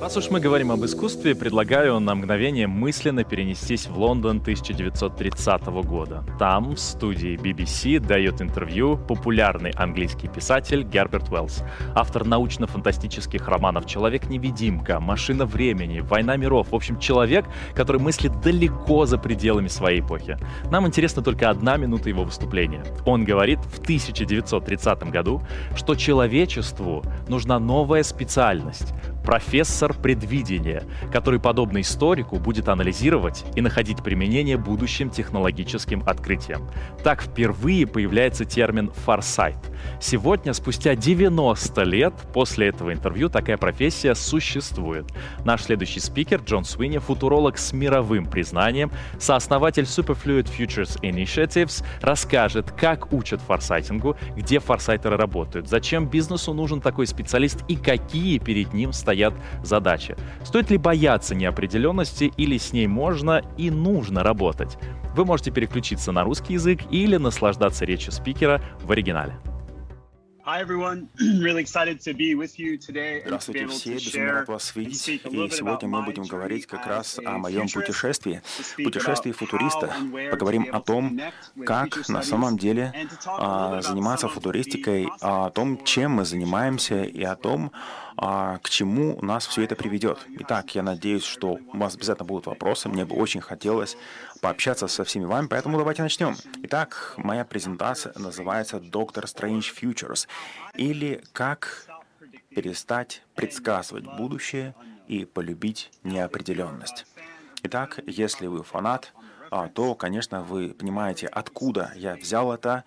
Раз уж мы говорим об искусстве, предлагаю на мгновение мысленно перенестись в Лондон 1930 года. Там, в студии BBC, дает интервью популярный английский писатель Герберт Уэллс, автор научно-фантастических романов «Человек-невидимка», «Машина времени», «Война миров». В общем, человек, который мыслит далеко за пределами своей эпохи. Нам интересна только одна минута его выступления. Он говорит в 1930 году, что человечеству нужна новая специальность профессор предвидения, который, подобно историку, будет анализировать и находить применение будущим технологическим открытиям. Так впервые появляется термин «форсайт». Сегодня, спустя 90 лет после этого интервью, такая профессия существует. Наш следующий спикер Джон Суини, футуролог с мировым признанием, сооснователь Superfluid Futures Initiatives, расскажет, как учат форсайтингу, где форсайтеры работают, зачем бизнесу нужен такой специалист и какие перед ним стоят стоят задачи. Стоит ли бояться неопределенности или с ней можно и нужно работать? Вы можете переключиться на русский язык или наслаждаться речью спикера в оригинале. Здравствуйте все, безумно рад вас видеть. И сегодня мы будем говорить как раз о моем путешествии, путешествии футуриста. Поговорим о том, как на самом деле а, заниматься футуристикой, о том, чем мы занимаемся и о том, а, к чему нас все это приведет. Итак, я надеюсь, что у вас обязательно будут вопросы. Мне бы очень хотелось пообщаться со всеми вами, поэтому давайте начнем. Итак, моя презентация называется «Доктор Strange Futures» или «Как перестать предсказывать будущее и полюбить неопределенность». Итак, если вы фанат, а, то, конечно, вы понимаете, откуда я взял это.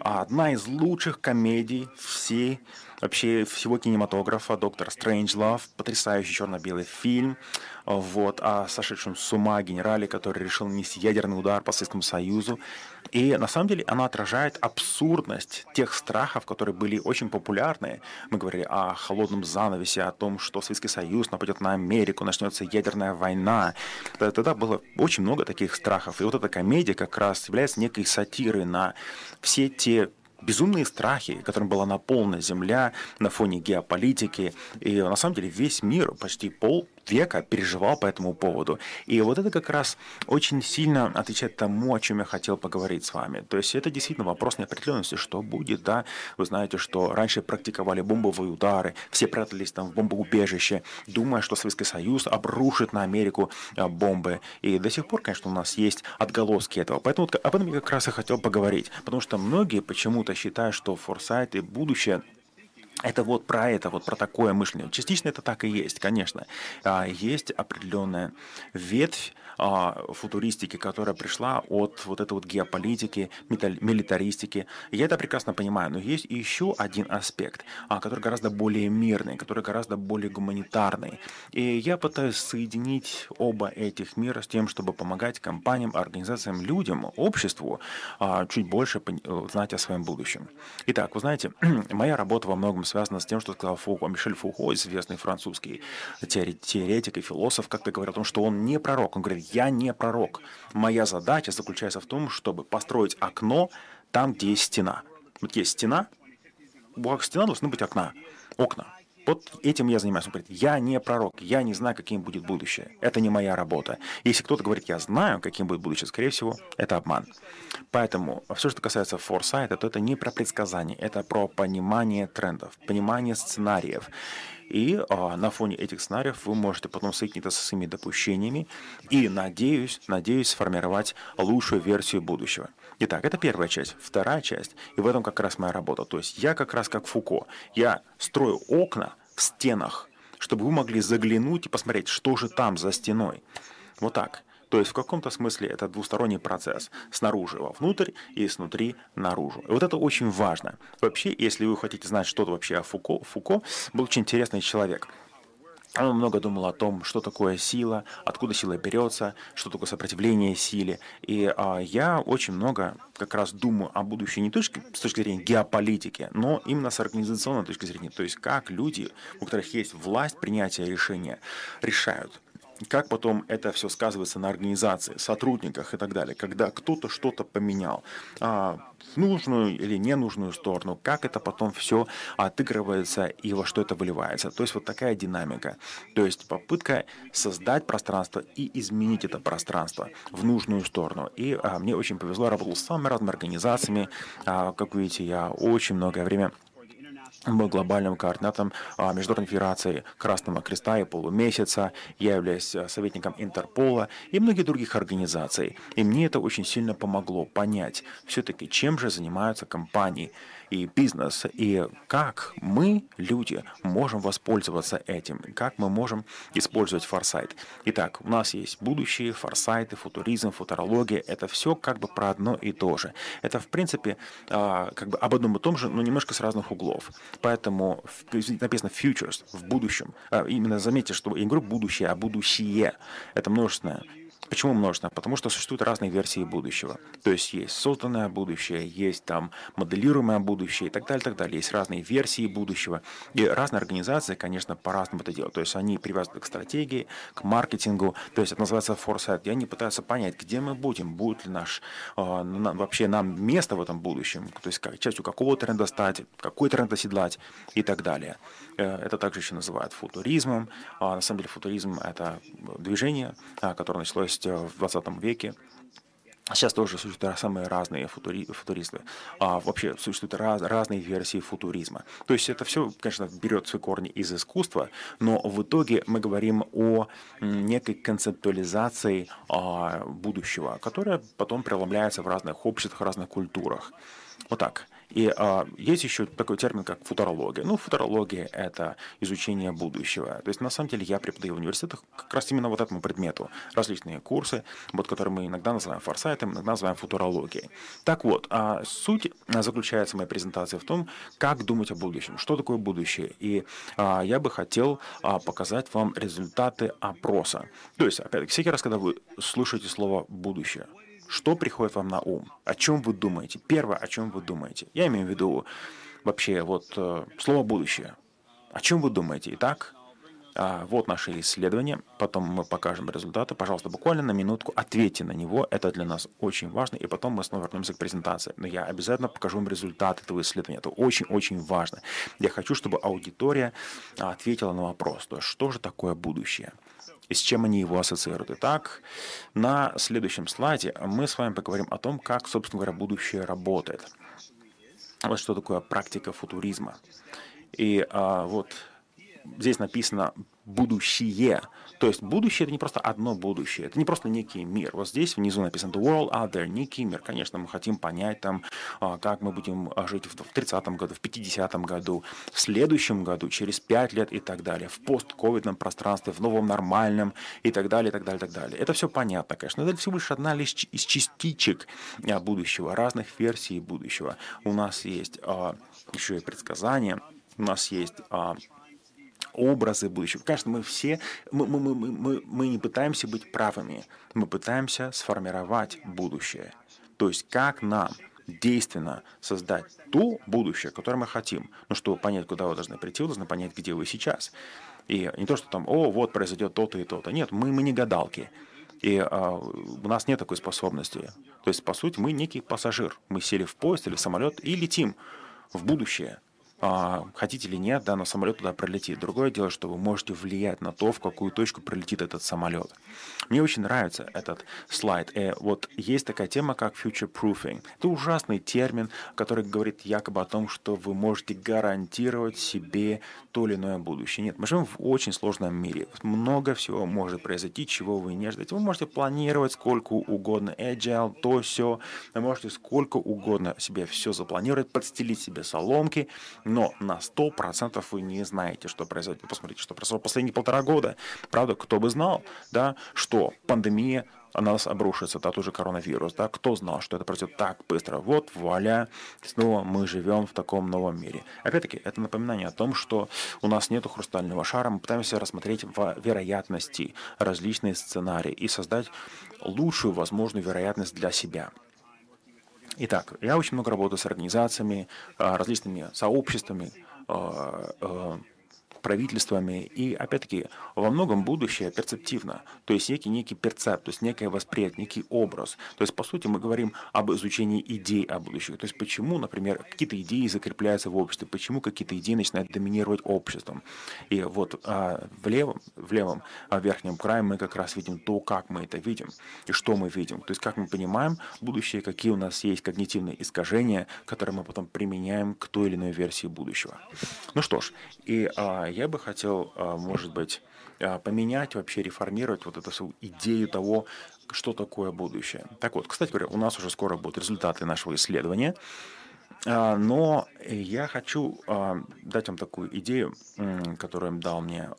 Одна из лучших комедий всей вообще всего кинематографа, доктор Стрэнджлав, потрясающий черно-белый фильм, вот, о сошедшем с ума генерале, который решил нанести ядерный удар по Советскому Союзу. И на самом деле она отражает абсурдность тех страхов, которые были очень популярны. Мы говорили о холодном занавесе, о том, что Советский Союз нападет на Америку, начнется ядерная война. Тогда было очень много таких страхов. И вот эта комедия как раз является некой сатирой на все те безумные страхи, которым была наполнена Земля на фоне геополитики. И на самом деле весь мир, почти пол века переживал по этому поводу. И вот это как раз очень сильно отвечает тому, о чем я хотел поговорить с вами. То есть это действительно вопрос неопределенности, что будет, да. Вы знаете, что раньше практиковали бомбовые удары, все прятались там в бомбоубежище, думая, что Советский Союз обрушит на Америку а, бомбы. И до сих пор, конечно, у нас есть отголоски этого. Поэтому вот об этом я как раз и хотел поговорить. Потому что многие почему-то считают, что форсайт и будущее это вот про это, вот про такое мышление. Частично это так и есть, конечно. А, есть определенная ветвь футуристики, которая пришла от вот этой вот геополитики, милитаристики. Я это прекрасно понимаю, но есть еще один аспект, а, который гораздо более мирный, который гораздо более гуманитарный. И я пытаюсь соединить оба этих мира с тем, чтобы помогать компаниям, организациям, людям, обществу а, чуть больше знать о своем будущем. Итак, вы знаете, моя работа во многом связана с тем, что сказал Фуко, Мишель Фуко, известный французский теоретик и философ, как-то говорил о том, что он не пророк. Он говорит, я не пророк. Моя задача заключается в том, чтобы построить окно там, где есть стена. Вот есть стена, у стена должны быть окна, окна. Вот этим я занимаюсь. Он говорит, я не пророк, я не знаю, каким будет будущее. Это не моя работа. Если кто-то говорит, я знаю, каким будет будущее, скорее всего, это обман. Поэтому все, что касается форсайта, то это не про предсказание, это про понимание трендов, понимание сценариев. И а, на фоне этих сценариев вы можете потом соединить это со своими допущениями и, надеюсь, надеюсь, сформировать лучшую версию будущего. Итак, это первая часть. Вторая часть, и в этом как раз моя работа. То есть я как раз как Фуко, я строю окна в стенах, чтобы вы могли заглянуть и посмотреть, что же там за стеной. Вот так. То есть в каком-то смысле это двусторонний процесс. Снаружи вовнутрь и снутри наружу. И вот это очень важно. Вообще, если вы хотите знать что-то вообще о Фуко, Фуко был очень интересный человек. он много думал о том, что такое сила, откуда сила берется, что такое сопротивление силе. И а, я очень много как раз думаю о будущем не только с точки зрения геополитики, но именно с организационной точки зрения. То есть как люди, у которых есть власть принятия решения, решают как потом это все сказывается на организации, сотрудниках и так далее, когда кто-то что-то поменял а, в нужную или ненужную сторону, как это потом все отыгрывается и во что это выливается. То есть вот такая динамика. То есть попытка создать пространство и изменить это пространство в нужную сторону. И а, мне очень повезло, я работал с самыми разными организациями. А, как видите, я очень многое время был глобальным координатором а, Международной Федерации Красного Креста и Полумесяца, я являюсь а, советником Интерпола и многих других организаций. И мне это очень сильно помогло понять все-таки, чем же занимаются компании, и бизнес, и как мы, люди, можем воспользоваться этим, как мы можем использовать форсайт. Итак, у нас есть будущее, форсайты, футуризм, футурология, это все как бы про одно и то же. Это, в принципе, а, как бы об одном и том же, но немножко с разных углов. Поэтому написано futures, в будущем. А, именно заметьте, что я не говорю будущее, а будущее. Это множественное Почему множество? Потому что существуют разные версии будущего. То есть есть созданное будущее, есть там моделируемое будущее и так далее, так далее. Есть разные версии будущего. И разные организации, конечно, по-разному это делают. То есть они привязаны к стратегии, к маркетингу. То есть это называется foresight. И они пытаются понять, где мы будем, будет ли наш, э, вообще нам место в этом будущем. То есть как, частью какого тренда стать, какой тренд оседлать и так далее. Э, это также еще называют футуризмом. А на самом деле футуризм — это движение, а, которое началось э, в 20 веке. Сейчас тоже существуют самые разные футури, футуристы. А вообще существуют раз, разные версии футуризма. То есть это все, конечно, берет свои корни из искусства, но в итоге мы говорим о некой концептуализации а, будущего, которая потом преломляется в разных обществах, разных культурах. Вот так. И а, есть еще такой термин, как футурология. Ну, футурология — это изучение будущего. То есть, на самом деле, я преподаю в университетах как раз именно вот этому предмету. Различные курсы, вот, которые мы иногда называем форсайтом, иногда называем футурологией. Так вот, а суть заключается моей презентации в том, как думать о будущем, что такое будущее. И а, я бы хотел а, показать вам результаты опроса. То есть, опять-таки, всякий раз, когда вы слушаете слово «будущее», что приходит вам на ум? О чем вы думаете? Первое, о чем вы думаете? Я имею в виду вообще вот э, слово «будущее». О чем вы думаете? Итак, а, вот наши исследования, потом мы покажем результаты. Пожалуйста, буквально на минутку ответьте на него, это для нас очень важно, и потом мы снова вернемся к презентации. Но я обязательно покажу вам результат этого исследования, это очень-очень важно. Я хочу, чтобы аудитория ответила на вопрос, то есть что же такое будущее? С чем они его ассоциируют. Итак, на следующем слайде мы с вами поговорим о том, как, собственно говоря, будущее работает. Вот что такое практика футуризма. И а, вот здесь написано будущее. То есть будущее это не просто одно будущее, это не просто некий мир. Вот здесь внизу написано the world out there, некий мир. Конечно, мы хотим понять там, а, как мы будем а, жить в 30-м году, в 50-м году, в следующем году, через 5 лет и так далее, в постковидном пространстве, в новом нормальном и так далее, и так далее, и так далее. Это все понятно, конечно, но это всего лишь одна лишь из частичек а, будущего, разных версий будущего. У нас есть еще и предсказания, у нас есть образы будущего. Конечно, мы все, мы, мы, мы, мы, мы не пытаемся быть правыми, мы пытаемся сформировать будущее. То есть как нам действенно создать то будущее, которое мы хотим. Ну, чтобы понять, куда вы должны прийти, вы должны понять, где вы сейчас. И не то, что там, о, вот произойдет то-то и то-то. Нет, мы, мы не гадалки. И а, у нас нет такой способности. То есть, по сути, мы некий пассажир. Мы сели в поезд или в самолет и летим в будущее хотите или нет, да, но самолет туда пролетит. Другое дело, что вы можете влиять на то, в какую точку пролетит этот самолет. Мне очень нравится этот слайд. Э, вот есть такая тема, как future proofing. Это ужасный термин, который говорит якобы о том, что вы можете гарантировать себе то или иное будущее. Нет, мы живем в очень сложном мире. Много всего может произойти, чего вы не ждете. Вы можете планировать сколько угодно agile, то все. Вы можете сколько угодно себе все запланировать, подстелить себе соломки, но на 100% вы не знаете, что произойдет. Посмотрите, что произошло последние полтора года. Правда, кто бы знал, да, что пандемия на нас обрушится тот уже коронавирус, да, кто знал, что это произойдет так быстро, вот, вуаля, снова мы живем в таком новом мире. Опять-таки, это напоминание о том, что у нас нет хрустального шара, мы пытаемся рассмотреть в вероятности различные сценарии и создать лучшую возможную вероятность для себя. Итак, я очень много работаю с организациями, а, различными сообществами, а, а, правительствами. И, опять-таки, во многом будущее перцептивно. То есть некий, некий перцепт, то есть некое восприятие, некий образ. То есть, по сути, мы говорим об изучении идей о будущем. То есть, почему, например, какие-то идеи закрепляются в обществе, почему какие-то идеи начинают доминировать обществом. И вот а, в левом, в левом а, верхнем крае мы как раз видим то, как мы это видим и что мы видим. То есть, как мы понимаем будущее, какие у нас есть когнитивные искажения, которые мы потом применяем к той или иной версии будущего. Ну что ж, и а, я бы хотел, а, может быть, а, поменять, вообще реформировать вот эту всю идею того, что такое будущее. Так вот, кстати говоря, у нас уже скоро будут результаты нашего исследования, а, но я хочу дать вам такую идею, которую дал мне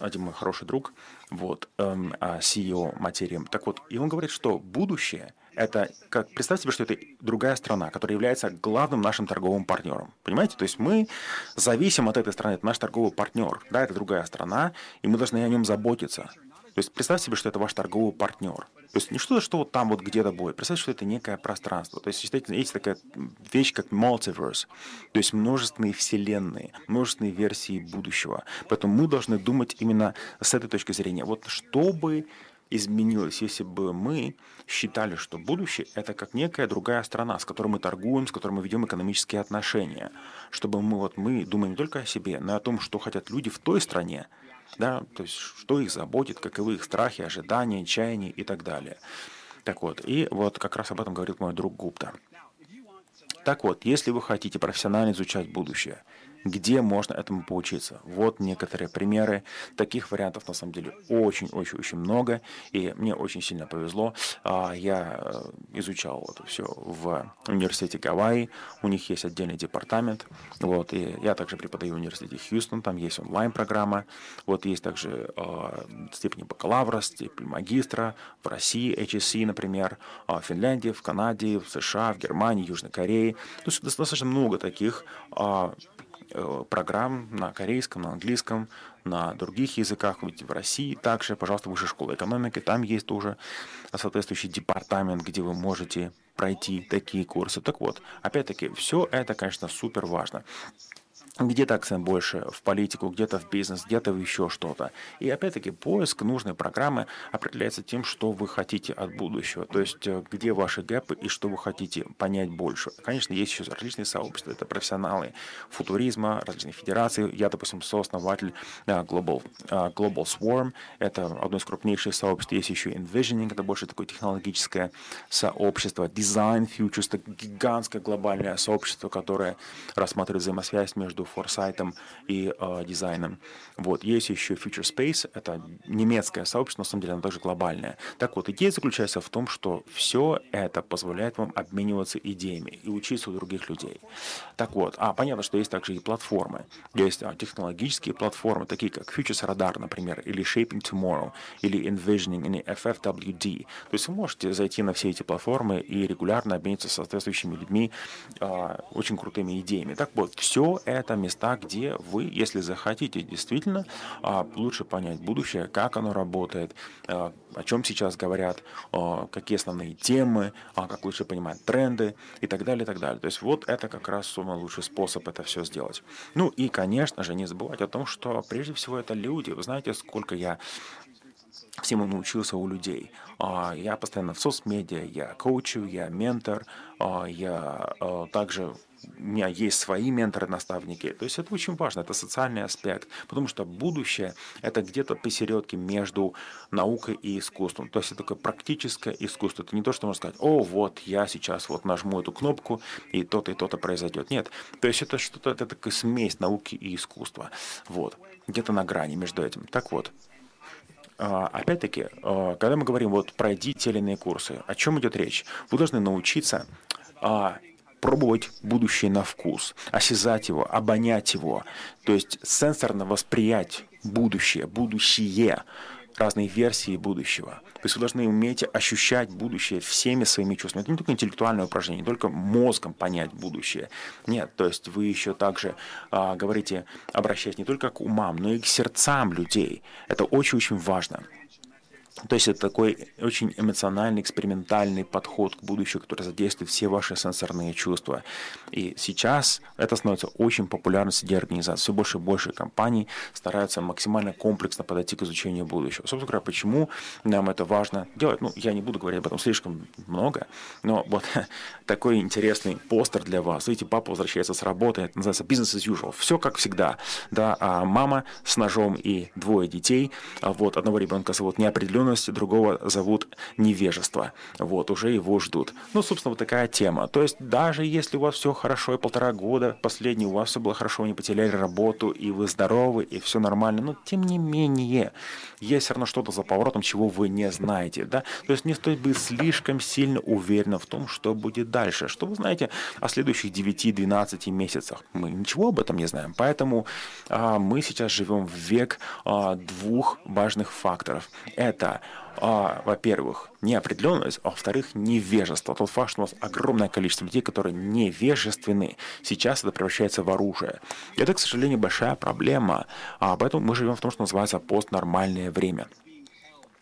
один мой хороший друг, вот, эм, CEO материи. Так вот, и он говорит, что будущее – это, как, представьте себе, что это другая страна, которая является главным нашим торговым партнером. Понимаете? То есть мы зависим от этой страны, это наш торговый партнер, да, это другая страна, и мы должны о нем заботиться. То есть представьте себе, что это ваш торговый партнер. То есть не что-то, что вот там вот где-то будет. Представьте, что это некое пространство. То есть считайте, есть такая вещь, как multiverse. То есть множественные вселенные, множественные версии будущего. Поэтому мы должны думать именно с этой точки зрения. Вот чтобы изменилось, если бы мы считали, что будущее – это как некая другая страна, с которой мы торгуем, с которой мы ведем экономические отношения. Чтобы мы, вот, мы думаем не только о себе, но и о том, что хотят люди в той стране, да, то есть что их заботит, каковы их страхи, ожидания, чаяния и так далее. Так вот, и вот как раз об этом говорит мой друг Гупта. Так вот, если вы хотите профессионально изучать будущее – где можно этому поучиться. Вот некоторые примеры. Таких вариантов на самом деле очень-очень-очень много. И мне очень сильно повезло. А, я э, изучал это все в университете Гавайи. У них есть отдельный департамент. Вот, и я также преподаю в университете Хьюстон. Там есть онлайн-программа. Вот есть также э, степень бакалавра, степень магистра в России, HSC, например, а, в Финляндии, в Канаде, в США, в Германии, Южной Корее. То есть достаточно много таких а, программ на корейском, на английском, на других языках, ведь в России также, пожалуйста, Высшая школа экономики, там есть тоже соответствующий департамент, где вы можете пройти такие курсы. Так вот, опять-таки, все это, конечно, супер важно где-то акцент больше в политику, где-то в бизнес, где-то в еще что-то. И опять-таки поиск нужной программы определяется тем, что вы хотите от будущего, то есть э, где ваши гэпы и что вы хотите понять больше. Конечно, есть еще различные сообщества, это профессионалы футуризма, различные федерации. Я, допустим, сооснователь э, Global, э, Global Swarm, это одно из крупнейших сообществ. Есть еще Envisioning, это больше такое технологическое сообщество. Design Futures, это гигантское глобальное сообщество, которое рассматривает взаимосвязь между форсайтом и э, дизайном. Вот. Есть еще Future Space, это немецкое сообщество, на самом деле оно также глобальное. Так вот, идея заключается в том, что все это позволяет вам обмениваться идеями и учиться у других людей. Так вот, а понятно, что есть также и платформы. Есть а, технологические платформы, такие как Futures Radar, например, или Shaping Tomorrow, или Envisioning, или FFWD. То есть вы можете зайти на все эти платформы и регулярно обмениваться с соответствующими людьми э, очень крутыми идеями. Так вот, все это места, где вы, если захотите действительно а, лучше понять будущее, как оно работает, а, о чем сейчас говорят, а, какие основные темы, как лучше понимать тренды и так далее, и так далее. То есть вот это как раз самый лучший способ это все сделать. Ну и, конечно же, не забывать о том, что прежде всего это люди. Вы знаете, сколько я всему научился у людей. Я постоянно в соцмедиа, я коучу, я ментор, я также у меня есть свои менторы-наставники. То есть это очень важно, это социальный аспект, потому что будущее – это где-то посередке между наукой и искусством. То есть это такое практическое искусство. Это не то, что можно сказать, о, вот я сейчас вот нажму эту кнопку, и то-то и то-то произойдет. Нет. То есть это что-то, это такая смесь науки и искусства. Вот. Где-то на грани между этим. Так вот, а, Опять-таки, а, когда мы говорим, вот пройди те иные курсы, о чем идет речь? Вы должны научиться а, пробовать будущее на вкус, осязать его, обонять его, то есть сенсорно восприять будущее, будущее, разные версии будущего. То есть вы должны уметь ощущать будущее всеми своими чувствами. Это не только интеллектуальное упражнение, не только мозгом понять будущее. Нет, то есть вы еще также а, говорите, обращаясь не только к умам, но и к сердцам людей. Это очень-очень важно. То есть это такой очень эмоциональный, экспериментальный подход к будущему, который задействует все ваши сенсорные чувства. И сейчас это становится очень популярно среди организаций. Все больше и больше компаний стараются максимально комплексно подойти к изучению будущего. Собственно говоря, почему нам это важно делать? Ну, я не буду говорить об этом слишком много, но вот такой интересный постер для вас. Видите, папа возвращается с работы, это называется business as usual. Все как всегда. Да, а мама с ножом и двое детей. А вот одного ребенка зовут неопределенно неопределенность, другого зовут невежество. Вот, уже его ждут. Ну, собственно, вот такая тема. То есть, даже если у вас все хорошо, и полтора года последний у вас все было хорошо, вы не потеряли работу, и вы здоровы, и все нормально, но тем не менее, есть все равно что-то за поворотом, чего вы не знаете, да? То есть не стоит быть слишком сильно уверенным в том, что будет дальше. Что вы знаете о следующих 9-12 месяцах? Мы ничего об этом не знаем. Поэтому а, мы сейчас живем в век а, двух важных факторов. Это а, во-первых, неопределенность, а во-вторых, невежество. Тот факт, что у нас огромное количество людей, которые невежественны, сейчас это превращается в оружие. Это, к сожалению, большая проблема. А поэтому мы живем в том, что называется постнормальное время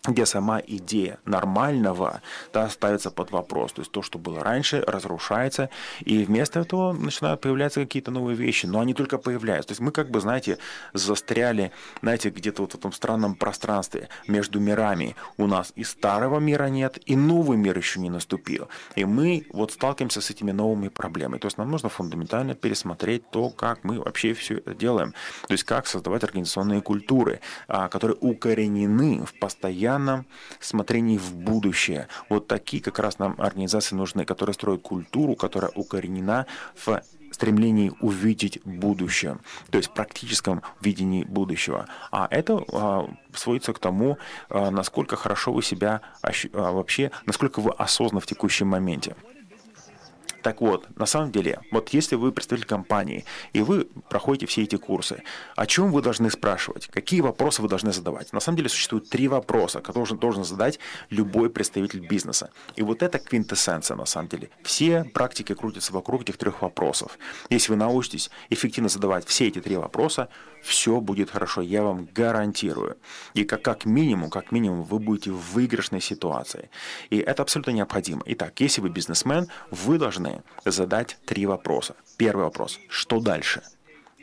где сама идея нормального да, ставится под вопрос. То есть то, что было раньше, разрушается, и вместо этого начинают появляться какие-то новые вещи, но они только появляются. То есть мы как бы, знаете, застряли, знаете, где-то вот в этом странном пространстве между мирами. У нас и старого мира нет, и новый мир еще не наступил. И мы вот сталкиваемся с этими новыми проблемами. То есть нам нужно фундаментально пересмотреть то, как мы вообще все это делаем. То есть как создавать организационные культуры, а, которые укоренены в постоянном постоянном смотрении в будущее. Вот такие как раз нам организации нужны, которые строят культуру, которая укоренена в стремлении увидеть будущее, то есть практическом видении будущего. А это а, сводится к тому, а, насколько хорошо вы себя а, вообще, насколько вы осознаны в текущем моменте. Так вот, на самом деле, вот если вы представитель компании, и вы проходите все эти курсы, о чем вы должны спрашивать? Какие вопросы вы должны задавать? На самом деле существует три вопроса, которые должен задать любой представитель бизнеса. И вот это квинтэссенция, на самом деле. Все практики крутятся вокруг этих трех вопросов. Если вы научитесь эффективно задавать все эти три вопроса, все будет хорошо, я вам гарантирую. И как, как минимум, как минимум, вы будете в выигрышной ситуации. И это абсолютно необходимо. Итак, если вы бизнесмен, вы должны задать три вопроса. Первый вопрос. Что дальше?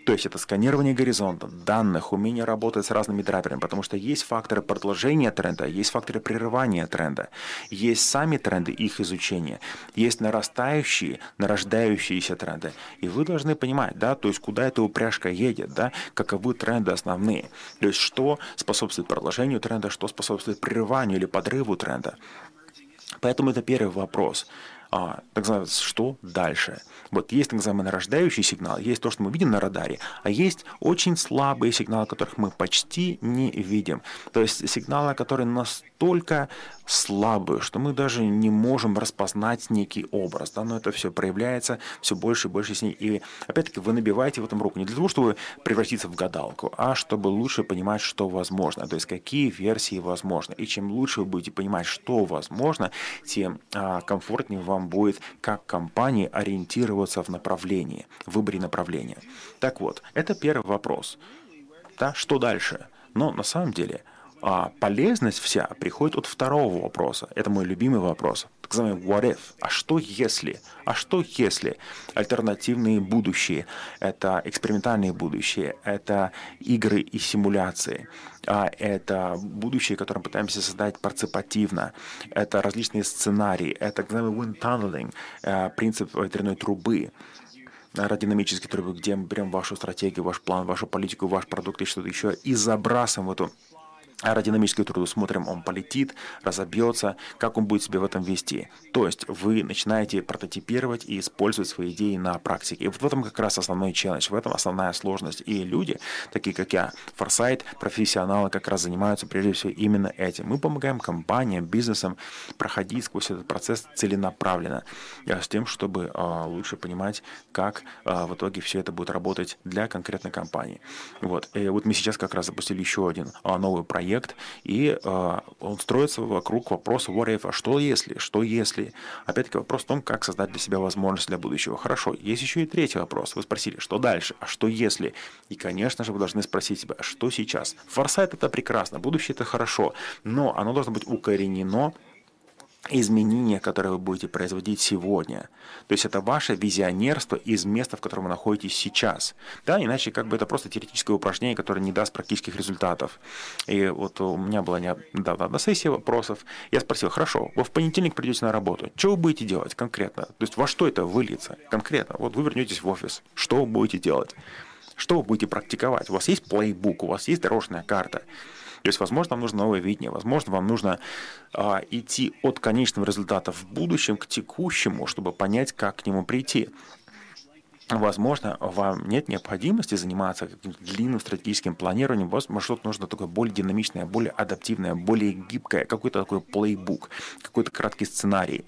То есть это сканирование горизонта, данных, умение работать с разными драйверами, потому что есть факторы продолжения тренда, есть факторы прерывания тренда, есть сами тренды, их изучение, есть нарастающие, нарождающиеся тренды. И вы должны понимать, да, то есть куда эта упряжка едет, да, каковы тренды основные, то есть что способствует продолжению тренда, что способствует прерыванию или подрыву тренда. Поэтому это первый вопрос а, так называемый, что дальше. Вот есть так называемый нарождающий сигнал, есть то, что мы видим на радаре, а есть очень слабые сигналы, которых мы почти не видим. То есть сигналы, которые настолько слабые, что мы даже не можем распознать некий образ, да, но это все проявляется все больше и больше с ней. И опять-таки вы набиваете в этом руку не для того, чтобы превратиться в гадалку, а чтобы лучше понимать, что возможно, то есть какие версии возможны. И чем лучше вы будете понимать, что возможно, тем а, комфортнее вам будет как компании ориентироваться в направлении, в выборе направления. Так вот, это первый вопрос. Да, что дальше? Но на самом деле а полезность вся приходит от второго вопроса. Это мой любимый вопрос. Так называемый what if? А что если? А что если? Альтернативные будущие. Это экспериментальные будущие. Это игры и симуляции. А это будущее, которое мы пытаемся создать парципативно. Это различные сценарии. Это так называемый wind tunneling, э, принцип ветряной трубы аэродинамической трубы, где мы берем вашу стратегию, ваш план, вашу политику, ваш продукт и что-то еще и забрасываем в эту аэродинамическую труду, смотрим, он полетит, разобьется, как он будет себя в этом вести. То есть вы начинаете прототипировать и использовать свои идеи на практике. И вот в этом как раз основной челлендж, в этом основная сложность. И люди, такие как я, форсайт, профессионалы как раз занимаются прежде всего именно этим. Мы помогаем компаниям, бизнесам проходить сквозь этот процесс целенаправленно, э, с тем, чтобы э, лучше понимать, как э, в итоге все это будет работать для конкретной компании. Вот. И вот мы сейчас как раз запустили еще один новый проект, проект, и э, он строится вокруг вопроса what if, а что если, что если. Опять-таки вопрос в том, как создать для себя возможность для будущего. Хорошо, есть еще и третий вопрос. Вы спросили, что дальше, а что если? И, конечно же, вы должны спросить себя, а что сейчас? Форсайт это прекрасно, будущее это хорошо, но оно должно быть укоренено изменения, которые вы будете производить сегодня. То есть это ваше визионерство из места, в котором вы находитесь сейчас. Да, иначе как бы это просто теоретическое упражнение, которое не даст практических результатов. И вот у меня была недавно одна сессия вопросов. Я спросил, хорошо, вы в понедельник придете на работу. Что вы будете делать конкретно? То есть во что это выльется конкретно? Вот вы вернетесь в офис. Что вы будете делать? Что вы будете практиковать? У вас есть плейбук, у вас есть дорожная карта. То есть, возможно, вам нужно новое видение, возможно, вам нужно а, идти от конечного результата в будущем к текущему, чтобы понять, как к нему прийти. Возможно, вам нет необходимости заниматься каким-то длинным стратегическим планированием, возможно, что-то нужно такое более динамичное, более адаптивное, более гибкое, какой-то такой плейбук, какой-то краткий сценарий.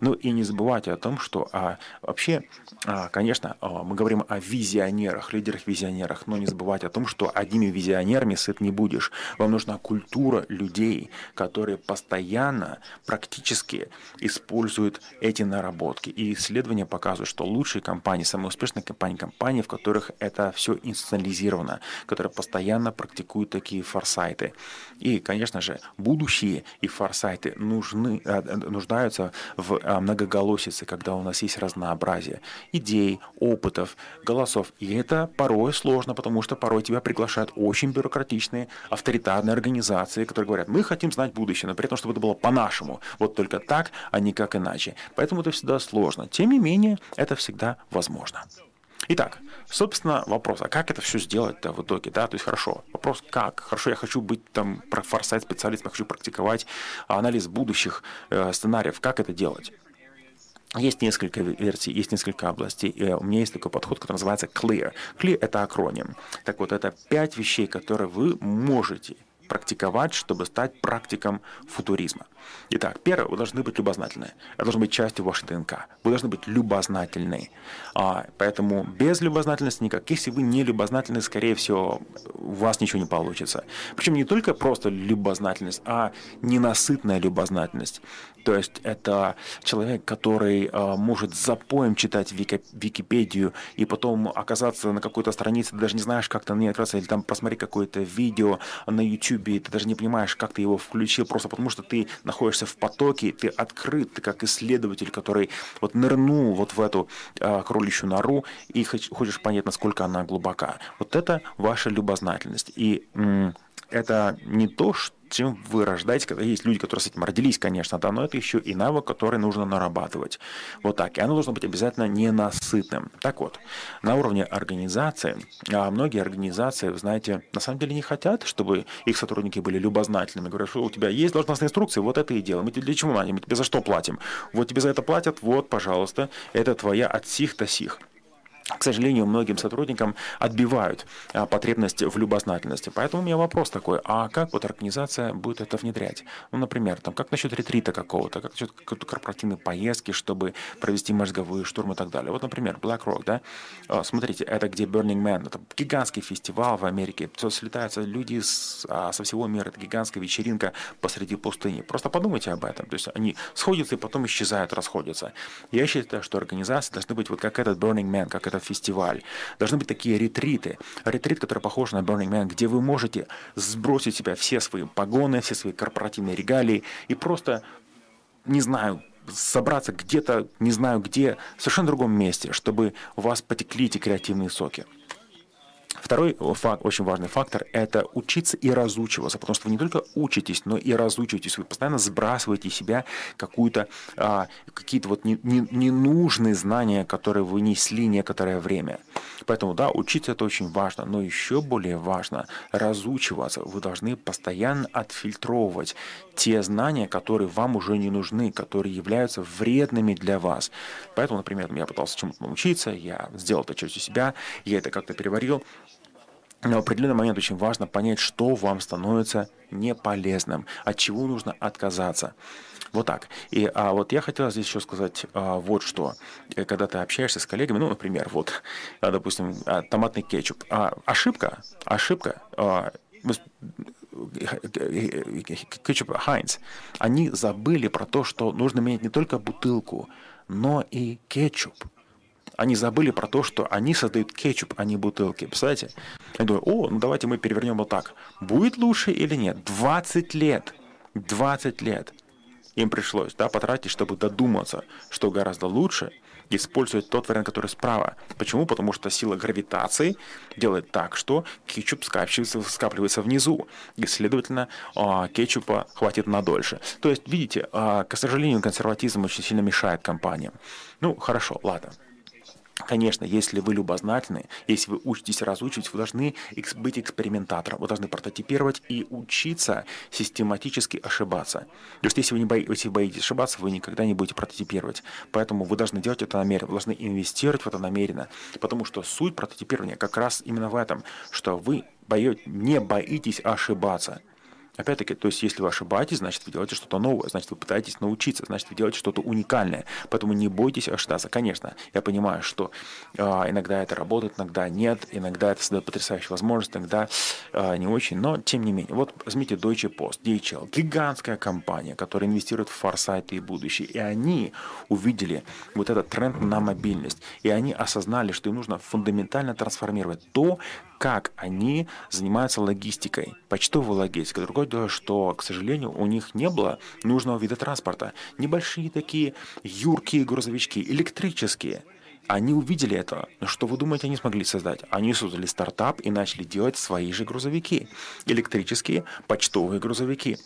Ну и не забывайте о том, что а, вообще, а, конечно, а, мы говорим о визионерах, лидерах-визионерах, но не забывайте о том, что одними визионерами сыт не будешь. Вам нужна культура людей, которые постоянно, практически используют эти наработки. И исследования показывают, что лучшие компании, самые успешные компании, компании, в которых это все институционализировано, которые постоянно практикуют такие форсайты. И, конечно же, будущие и форсайты нужны, э, нуждаются в э, многоголосице, когда у нас есть разнообразие идей, опытов, голосов. И это порой сложно, потому что порой тебя приглашают очень бюрократичные, авторитарные организации, которые говорят, мы хотим знать будущее, но при этом, чтобы это было по-нашему. Вот только так, а никак иначе. Поэтому это всегда сложно. Тем не менее, это всегда возможно. Итак, собственно, вопрос, а как это все сделать-то в итоге, да, то есть хорошо, вопрос как, хорошо, я хочу быть там форсайт специалистом, я хочу практиковать анализ будущих э, сценариев, как это делать? Есть несколько версий, есть несколько областей. И у меня есть такой подход, который называется CLEAR. CLEAR — это акроним. Так вот, это пять вещей, которые вы можете практиковать, чтобы стать практиком футуризма. Итак, первое, вы должны быть любознательны. Это должно быть частью вашей ДНК. Вы должны быть любознательны. А, поэтому без любознательности никак. Если вы не любознательны, скорее всего, у вас ничего не получится. Причем не только просто любознательность, а ненасытная любознательность. То есть это человек, который э, может запоем читать Вики, Википедию и потом оказаться на какой-то странице, ты даже не знаешь, как там не оказаться, или там посмотреть какое-то видео на YouTube, и ты даже не понимаешь, как ты его включил, просто потому что ты находишься в потоке, ты открыт, ты как исследователь, который вот нырнул вот в эту э, кроличью нору и хочешь понять, насколько она глубока. Вот это ваша любознательность. И это не то, что чем вы рождаете, когда есть люди, которые с этим родились, конечно, да, но это еще и навык, который нужно нарабатывать. Вот так. И оно должно быть обязательно ненасытным. Так вот, на уровне организации, а многие организации, знаете, на самом деле не хотят, чтобы их сотрудники были любознательными. Говорят, что у тебя есть должностные инструкции, вот это и делаем. Мы тебе для чего? Мы тебе за что платим? Вот тебе за это платят, вот, пожалуйста, это твоя от сих до сих к сожалению, многим сотрудникам отбивают а, потребность в любознательности. Поэтому у меня вопрос такой, а как вот организация будет это внедрять? Ну, например, там, как насчет ретрита какого-то, как насчет корпоративной поездки, чтобы провести мозговые штурмы и так далее. Вот, например, BlackRock, да, а, смотрите, это где Burning Man, это гигантский фестиваль в Америке, все слетаются люди а, со всего мира, это гигантская вечеринка посреди пустыни. Просто подумайте об этом, то есть они сходятся и потом исчезают, расходятся. Я считаю, что организации должны быть вот как этот Burning Man, как этот фестиваль. Должны быть такие ретриты. Ретрит, который похож на Burning Man, где вы можете сбросить себя все свои погоны, все свои корпоративные регалии и просто, не знаю, собраться где-то, не знаю где, в совершенно другом месте, чтобы у вас потекли эти креативные соки. Второй факт, очень важный фактор – это учиться и разучиваться, потому что вы не только учитесь, но и разучиваетесь. Вы постоянно сбрасываете из себя какую-то, а, какие-то вот не, не, ненужные знания, которые вы несли некоторое время. Поэтому, да, учиться это очень важно, но еще более важно разучиваться. Вы должны постоянно отфильтровывать те знания, которые вам уже не нужны, которые являются вредными для вас. Поэтому, например, я пытался чему-то научиться, я сделал это частью себя, я это как-то переварил, в определенный момент очень важно понять, что вам становится неполезным, от чего нужно отказаться. Вот так. И а вот я хотел здесь еще сказать а, вот что. Э, когда ты общаешься с коллегами, ну, например, вот, а, допустим, а, томатный кетчуп. А, ошибка, ошибка. А, кетчуп Хайнц, они забыли про то, что нужно менять не только бутылку, но и кетчуп. Они забыли про то, что они создают кетчуп, а не бутылки. Представляете? Я думаю, о, ну давайте мы перевернем вот так. Будет лучше или нет? 20 лет. 20 лет им пришлось да, потратить, чтобы додуматься, что гораздо лучше использовать тот вариант, который справа. Почему? Потому что сила гравитации делает так, что кетчуп скапливается, скапливается внизу, и, следовательно, а, кетчупа хватит на дольше. То есть, видите, а, к сожалению, консерватизм очень сильно мешает компаниям. Ну, хорошо, ладно. Конечно, если вы любознательны, если вы учитесь разучивать, вы должны быть экспериментатором, вы должны прототипировать и учиться систематически ошибаться. То есть если вы, не бои, боитесь ошибаться, вы никогда не будете прототипировать. Поэтому вы должны делать это намеренно, вы должны инвестировать в это намеренно. Потому что суть прототипирования как раз именно в этом, что вы боете, не боитесь ошибаться. Опять-таки, то есть если вы ошибаетесь, значит вы делаете что-то новое, значит вы пытаетесь научиться, значит вы делаете что-то уникальное. Поэтому не бойтесь ошибаться. Конечно, я понимаю, что э, иногда это работает, иногда нет, иногда это создает потрясающую возможность, иногда э, не очень, но тем не менее. Вот возьмите Deutsche Post, DHL, гигантская компания, которая инвестирует в форсайты и будущее, и они увидели вот этот тренд на мобильность, и они осознали, что им нужно фундаментально трансформировать то, как они занимаются логистикой, почтовой логистикой. Другое дело, что, к сожалению, у них не было нужного вида транспорта. Небольшие такие юркие грузовички, электрические. Они увидели это. Но что вы думаете, они смогли создать? Они создали стартап и начали делать свои же грузовики. Электрические почтовые грузовики.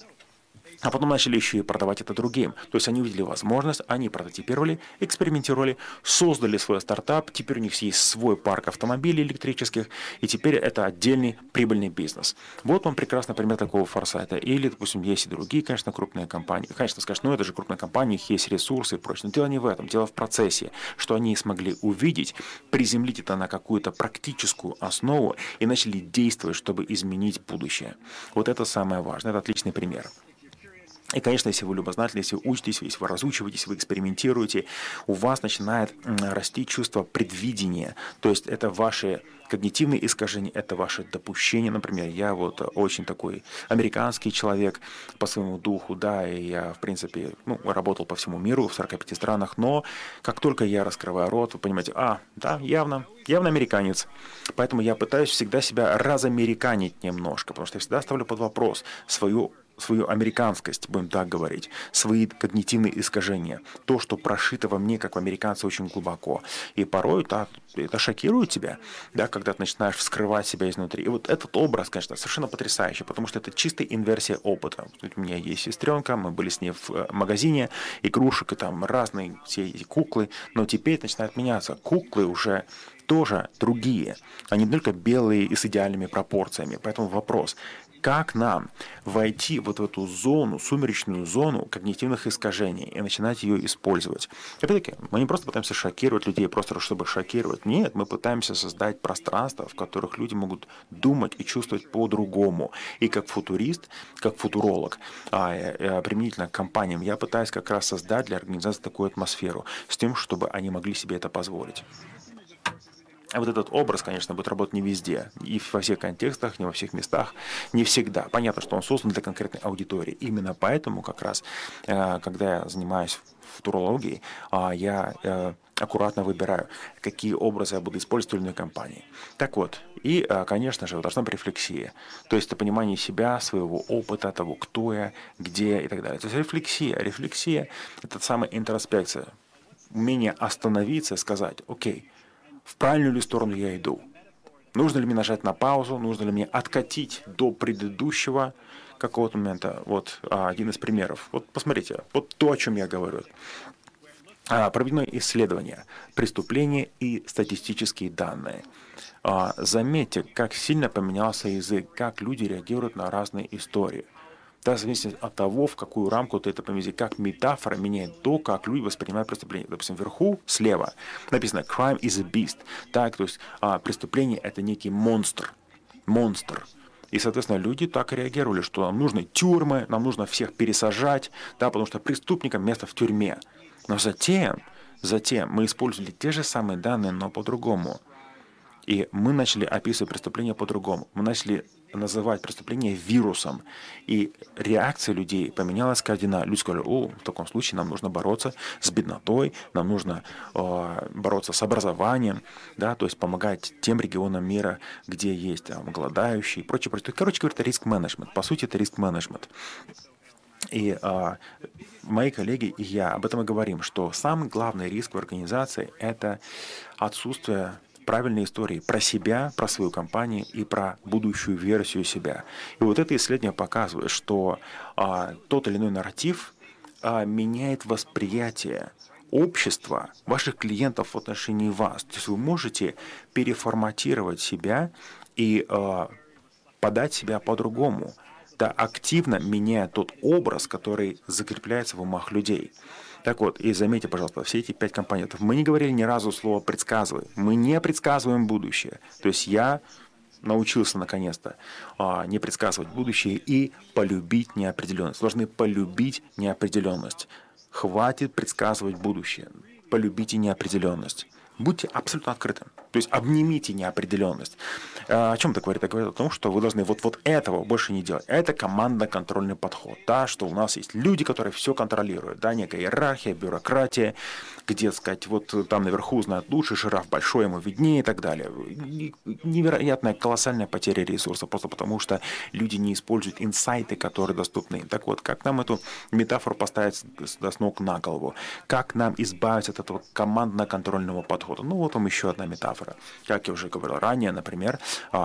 А потом начали еще и продавать это другим. То есть они увидели возможность, они прототипировали, экспериментировали, создали свой стартап, теперь у них есть свой парк автомобилей электрических, и теперь это отдельный прибыльный бизнес. Вот вам прекрасный пример такого форсайта. Или, допустим, есть и другие, конечно, крупные компании. Конечно, скажешь, ну это же крупная компания, у них есть ресурсы и прочее. Но дело не в этом, дело в процессе, что они смогли увидеть, приземлить это на какую-то практическую основу и начали действовать, чтобы изменить будущее. Вот это самое важное, это отличный пример. И, конечно, если вы любознательны, если вы учитесь, если вы разучиваетесь, вы экспериментируете, у вас начинает расти чувство предвидения. То есть это ваши когнитивные искажения, это ваши допущения. Например, я вот очень такой американский человек по своему духу, да, и я, в принципе, ну, работал по всему миру в 45 странах, но как только я раскрываю рот, вы понимаете, а, да, явно, явно американец. Поэтому я пытаюсь всегда себя разамериканить немножко, потому что я всегда ставлю под вопрос свою свою американскость, будем так говорить, свои когнитивные искажения, то, что прошито во мне, как в американце, очень глубоко. И порой да, это шокирует тебя, да, когда ты начинаешь вскрывать себя изнутри. И вот этот образ, конечно, совершенно потрясающий, потому что это чистая инверсия опыта. У меня есть сестренка, мы были с ней в э, магазине игрушек, и там разные все эти куклы, но теперь начинает меняться. Куклы уже тоже другие. Они не только белые и с идеальными пропорциями. Поэтому вопрос, как нам войти вот в эту зону, сумеречную зону когнитивных искажений и начинать ее использовать. Опять-таки, мы не просто пытаемся шокировать людей, просто чтобы шокировать. Нет, мы пытаемся создать пространство, в которых люди могут думать и чувствовать по-другому. И как футурист, как футуролог, а, а, применительно к компаниям, я пытаюсь как раз создать для организации такую атмосферу с тем, чтобы они могли себе это позволить. Вот этот образ, конечно, будет работать не везде, и во всех контекстах, не во всех местах, не всегда. Понятно, что он создан для конкретной аудитории. Именно поэтому как раз, э, когда я занимаюсь футурологией, а, я э, аккуратно выбираю, какие образы я буду использовать в той компании. Так вот, и, э, конечно же, должна быть рефлексия. То есть это понимание себя, своего опыта, того, кто я, где и так далее. То есть рефлексия. Рефлексия – это самая интроспекция. Умение остановиться сказать, окей, в правильную ли сторону я иду. Нужно ли мне нажать на паузу, нужно ли мне откатить до предыдущего какого-то момента. Вот а, один из примеров. Вот посмотрите, вот то, о чем я говорю. А, проведено исследование преступления и статистические данные. А, заметьте, как сильно поменялся язык, как люди реагируют на разные истории – да, в зависимости от того, в какую рамку ты это поместишь, как метафора меняет то, как люди воспринимают преступление. Допустим, вверху, слева написано «crime is a beast». Так, то есть а, преступление – это некий монстр. Монстр. И, соответственно, люди так и реагировали, что нам нужны тюрьмы, нам нужно всех пересажать, да, потому что преступникам место в тюрьме. Но затем, затем мы использовали те же самые данные, но по-другому. И мы начали описывать преступления по-другому. Мы начали называть преступление вирусом. И реакция людей поменялась кардинально. Люди сказали, о, в таком случае нам нужно бороться с беднотой, нам нужно э, бороться с образованием, да, то есть помогать тем регионам мира, где есть там, голодающие и прочее, прочее. Короче говоря, это риск-менеджмент. По сути, это риск-менеджмент. И а, мои коллеги и я об этом и говорим, что самый главный риск в организации – это отсутствие правильной истории про себя, про свою компанию и про будущую версию себя. И вот это исследование показывает, что а, тот или иной нарратив а, меняет восприятие общества, ваших клиентов в отношении вас. То есть вы можете переформатировать себя и а, подать себя по-другому – да, активно меняя тот образ, который закрепляется в умах людей. Так вот, и заметьте, пожалуйста, все эти пять компонентов. Мы не говорили ни разу слово «предсказывай». Мы не предсказываем будущее. То есть я научился наконец-то а, не предсказывать будущее и полюбить неопределенность. Должны полюбить неопределенность. Хватит предсказывать будущее. Полюбите неопределенность. Будьте абсолютно открытым. То есть обнимите неопределенность. А, о чем это говорит? Это говорит о том, что вы должны вот, вот этого больше не делать. Это командно-контрольный подход. Да, что у нас есть люди, которые все контролируют. Да, некая иерархия, бюрократия, где, сказать, вот там наверху знают лучше, жираф большой, ему виднее и так далее. Невероятная, колоссальная потеря ресурсов, просто потому что люди не используют инсайты, которые доступны Так вот, как нам эту метафору поставить с ног на голову? Как нам избавиться от этого командно-контрольного подхода? Ну, вот вам еще одна метафора. Как я уже говорил ранее, например,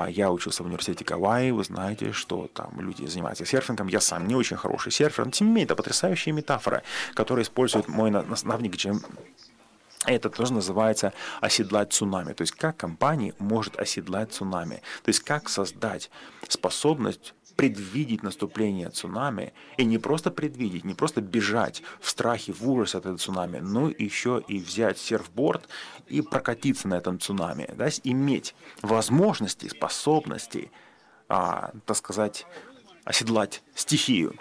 я учился в университете Гавайи, вы знаете, что там люди занимаются серфингом, я сам не очень хороший серфер, но тем не менее, это потрясающая метафора, которую использует мой наставник Джим это тоже называется оседлать цунами. То есть как компания может оседлать цунами. То есть как создать способность предвидеть наступление цунами, и не просто предвидеть, не просто бежать в страхе, в ужасе от этого цунами, но еще и взять серфборд и прокатиться на этом цунами, да, иметь возможности, способности, а, так сказать, оседлать стихию.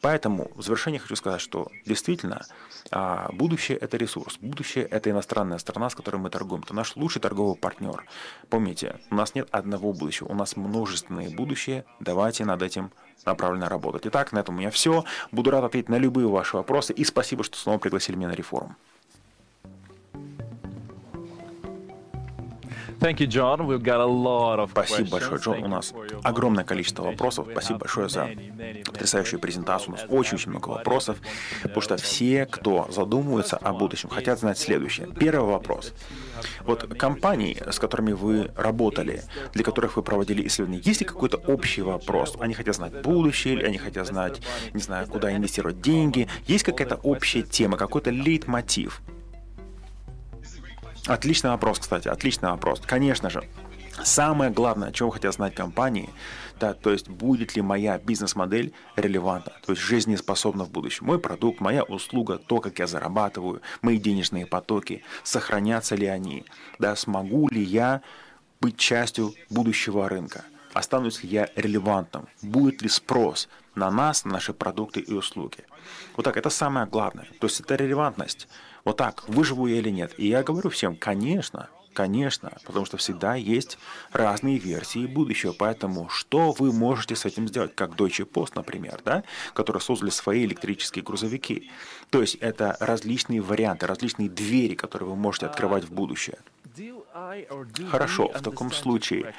Поэтому в завершение хочу сказать, что действительно а, будущее – это ресурс, будущее – это иностранная страна, с которой мы торгуем, это наш лучший торговый партнер. Помните, у нас нет одного будущего, у нас множественные будущее, давайте над этим направленно работать. Итак, на этом у меня все. Буду рад ответить на любые ваши вопросы и спасибо, что снова пригласили меня на реформу. Спасибо большое, Джон. У нас огромное количество вопросов. Спасибо большое за потрясающую презентацию. У нас очень-очень много вопросов, потому что все, кто задумывается о будущем, хотят знать следующее. Первый вопрос. Вот компании, с которыми вы работали, для которых вы проводили исследования, есть ли какой-то общий вопрос? Они хотят знать будущее, или они хотят знать, не знаю, куда инвестировать деньги? Есть какая-то общая тема, какой-то лейтмотив? Отличный вопрос, кстати, отличный вопрос. Конечно же, Самое главное, чего хотят знать компании, да, то есть будет ли моя бизнес-модель релевантна, то есть жизнеспособна в будущем. Мой продукт, моя услуга, то, как я зарабатываю, мои денежные потоки, сохранятся ли они, да, смогу ли я быть частью будущего рынка, останусь ли я релевантным, будет ли спрос на нас, на наши продукты и услуги. Вот так, это самое главное. То есть это релевантность. Вот так, выживу я или нет. И я говорю всем, конечно, Конечно, потому что всегда есть разные версии будущего. Поэтому что вы можете с этим сделать? Как Deutsche Post, например, да? которые создали свои электрические грузовики. То есть это различные варианты, различные двери, которые вы можете открывать в будущее. Хорошо, в таком случае,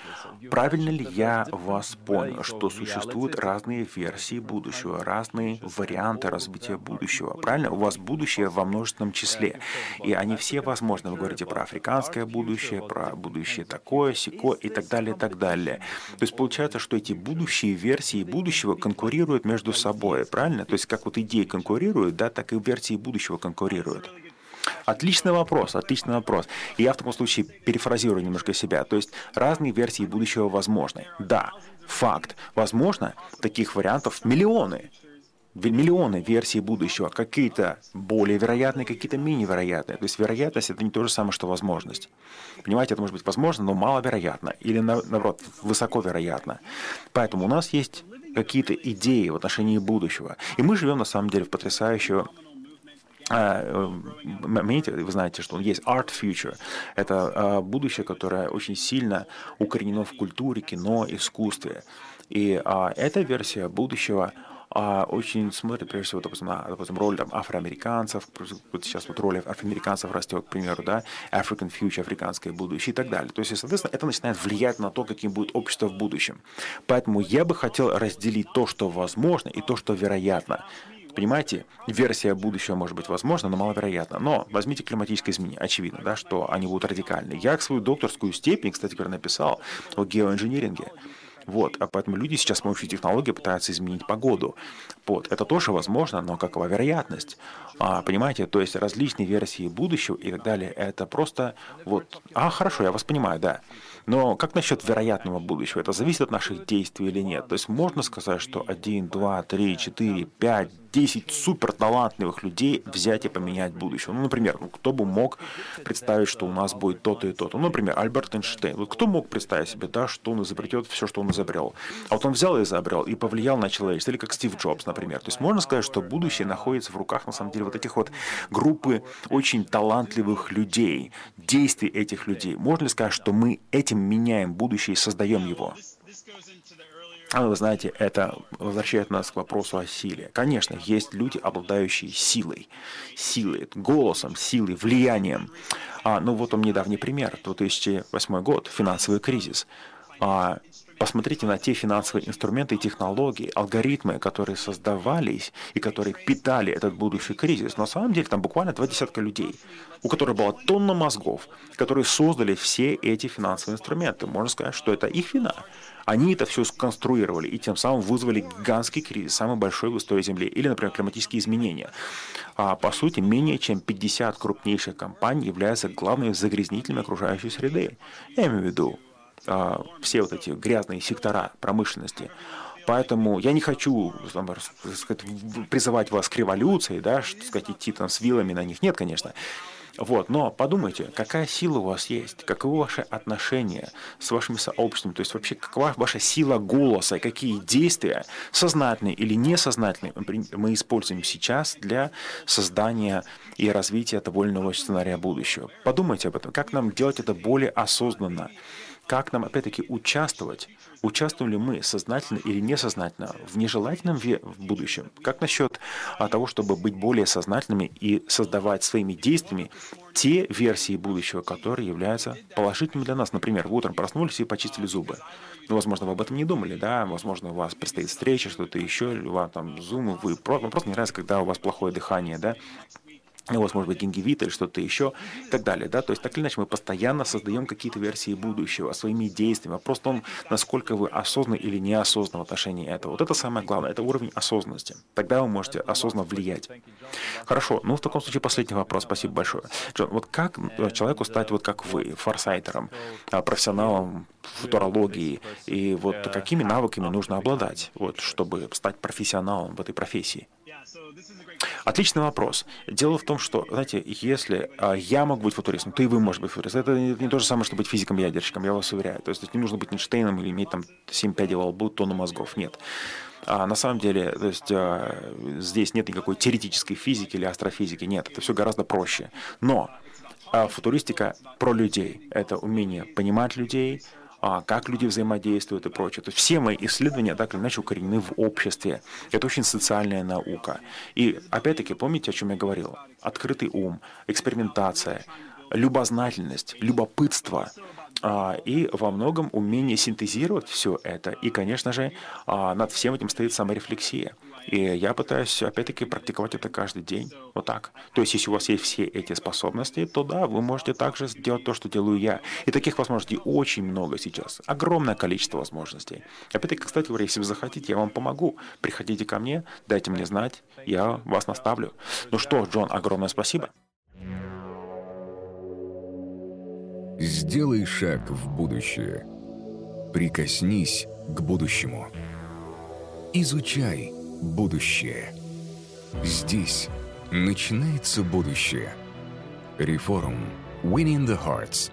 правильно ли я вас понял, что существуют разные версии будущего, разные варианты развития будущего? Правильно? У вас будущее во множественном числе, и они все возможны. Вы говорите про африканское будущее, про будущее такое, сико и так далее, и так далее. То есть получается, что эти будущие версии будущего конкурируют между собой, правильно? То есть как вот идеи конкурируют, да, так и версии будущего конкурируют. Отличный вопрос, отличный вопрос. И я в таком случае перефразирую немножко себя. То есть разные версии будущего возможны. Да, факт. Возможно, таких вариантов миллионы. Миллионы версий будущего. Какие-то более вероятные, какие-то менее вероятные. То есть вероятность это не то же самое, что возможность. Понимаете, это может быть возможно, но маловероятно. Или наоборот, высоко вероятно. Поэтому у нас есть какие-то идеи в отношении будущего. И мы живем на самом деле в потрясающую Имеете, а, вы знаете, что есть art future. Это а, будущее, которое очень сильно укоренено в культуре, кино, искусстве. И а, эта версия будущего очень смотрит, прежде всего, допустим, на допустим, роль там, афроамериканцев, вот сейчас вот роль афроамериканцев растет, к примеру, да, African Future, африканское будущее и так далее. То есть, соответственно, это начинает влиять на то, каким будет общество в будущем. Поэтому я бы хотел разделить то, что возможно, и то, что вероятно. Понимаете, версия будущего может быть возможна, но маловероятна. Но возьмите климатические изменения. Очевидно, да, что они будут радикальны. Я свою докторскую степень, кстати говоря, написал о геоинжиниринге. Вот, а поэтому люди сейчас с помощью технологий пытаются изменить погоду. Вот, это тоже возможно, но какова вероятность? А, понимаете, то есть различные версии будущего и так далее, это просто вот, а, хорошо, я вас понимаю, да. Но как насчет вероятного будущего? Это зависит от наших действий или нет? То есть можно сказать, что 1, 2, 3, 4, 5, 10 супер талантливых людей взять и поменять будущее. Ну, например, ну, кто бы мог представить, что у нас будет то-то и то-то. Ну, например, Альберт Эйнштейн. Вот кто мог представить себе, да, что он изобретет все, что он изобрел? А вот он взял и изобрел, и повлиял на человечество. Или как Стив Джобс, например. То есть можно сказать, что будущее находится в руках, на самом деле, вот этих вот группы очень талантливых людей, действий этих людей. Можно ли сказать, что мы этим меняем будущее и создаем его? А вы знаете, это возвращает нас к вопросу о силе. Конечно, есть люди, обладающие силой, силой, голосом, силой, влиянием. А, ну вот он недавний пример, 2008 год, финансовый кризис. А, посмотрите на те финансовые инструменты технологии, алгоритмы, которые создавались и которые питали этот будущий кризис. На самом деле там буквально два десятка людей, у которых была тонна мозгов, которые создали все эти финансовые инструменты. Можно сказать, что это их вина. Они это все сконструировали и тем самым вызвали гигантский кризис, самый большой в истории Земли. Или, например, климатические изменения. А, по сути, менее чем 50 крупнейших компаний являются главными загрязнителями окружающей среды. Я имею в виду а, все вот эти грязные сектора промышленности. Поэтому я не хочу там, сказать, призывать вас к революции, да, сказать, идти там с вилами на них. Нет, конечно. Вот, но подумайте, какая сила у вас есть, каковы ваши отношения с вашими сообществами, то есть вообще какова ваша сила голоса, какие действия, сознательные или несознательные, мы используем сейчас для создания и развития иного сценария будущего. Подумайте об этом, как нам делать это более осознанно, как нам, опять-таки, участвовать Участвуем ли мы сознательно или несознательно в нежелательном в будущем? Как насчет а, того, чтобы быть более сознательными и создавать своими действиями те версии будущего, которые являются положительными для нас? Например, вы утром проснулись и почистили зубы. Ну, возможно, вы об этом не думали, да, возможно, у вас предстоит встреча, что-то еще, или у вас там зум, вы просто, просто не нравится, когда у вас плохое дыхание, да, у вас может быть гингивит или что-то еще и так далее. Да? То есть так или иначе мы постоянно создаем какие-то версии будущего своими действиями. Вопрос в том, насколько вы осознанны или неосознанны в отношении этого. Вот это самое главное, это уровень осознанности. Тогда вы можете осознанно влиять. Хорошо, ну в таком случае последний вопрос. Спасибо большое. Джон, вот как э, человеку стать вот как вы, форсайтером, а, профессионалом футурологии, и вот какими навыками нужно обладать, вот, чтобы стать профессионалом в этой профессии? Отличный вопрос. Дело в том, что, знаете, если а, я могу быть футуристом, то и вы можете быть футуристом. Это не, не то же самое, что быть физиком-ядерщиком, я вас уверяю. То есть не нужно быть Эйнштейном или иметь там 7 пядей во лбу, тонну мозгов. Нет. А на самом деле, то есть а, здесь нет никакой теоретической физики или астрофизики. Нет, это все гораздо проще. Но а, футуристика про людей. Это умение понимать людей, как люди взаимодействуют и прочее. То есть все мои исследования так или иначе укоренены в обществе. Это очень социальная наука. И опять-таки, помните, о чем я говорил? Открытый ум, экспериментация, любознательность, любопытство а, и во многом умение синтезировать все это. И, конечно же, а, над всем этим стоит саморефлексия. И я пытаюсь, опять-таки, практиковать это каждый день. Вот так. То есть, если у вас есть все эти способности, то да, вы можете также сделать то, что делаю я. И таких возможностей очень много сейчас. Огромное количество возможностей. Опять-таки, кстати говоря, если вы захотите, я вам помогу. Приходите ко мне, дайте мне знать, я вас наставлю. Ну что, Джон, огромное спасибо. Сделай шаг в будущее. Прикоснись к будущему. Изучай будущее. Здесь начинается будущее. Реформ. Winning the Hearts –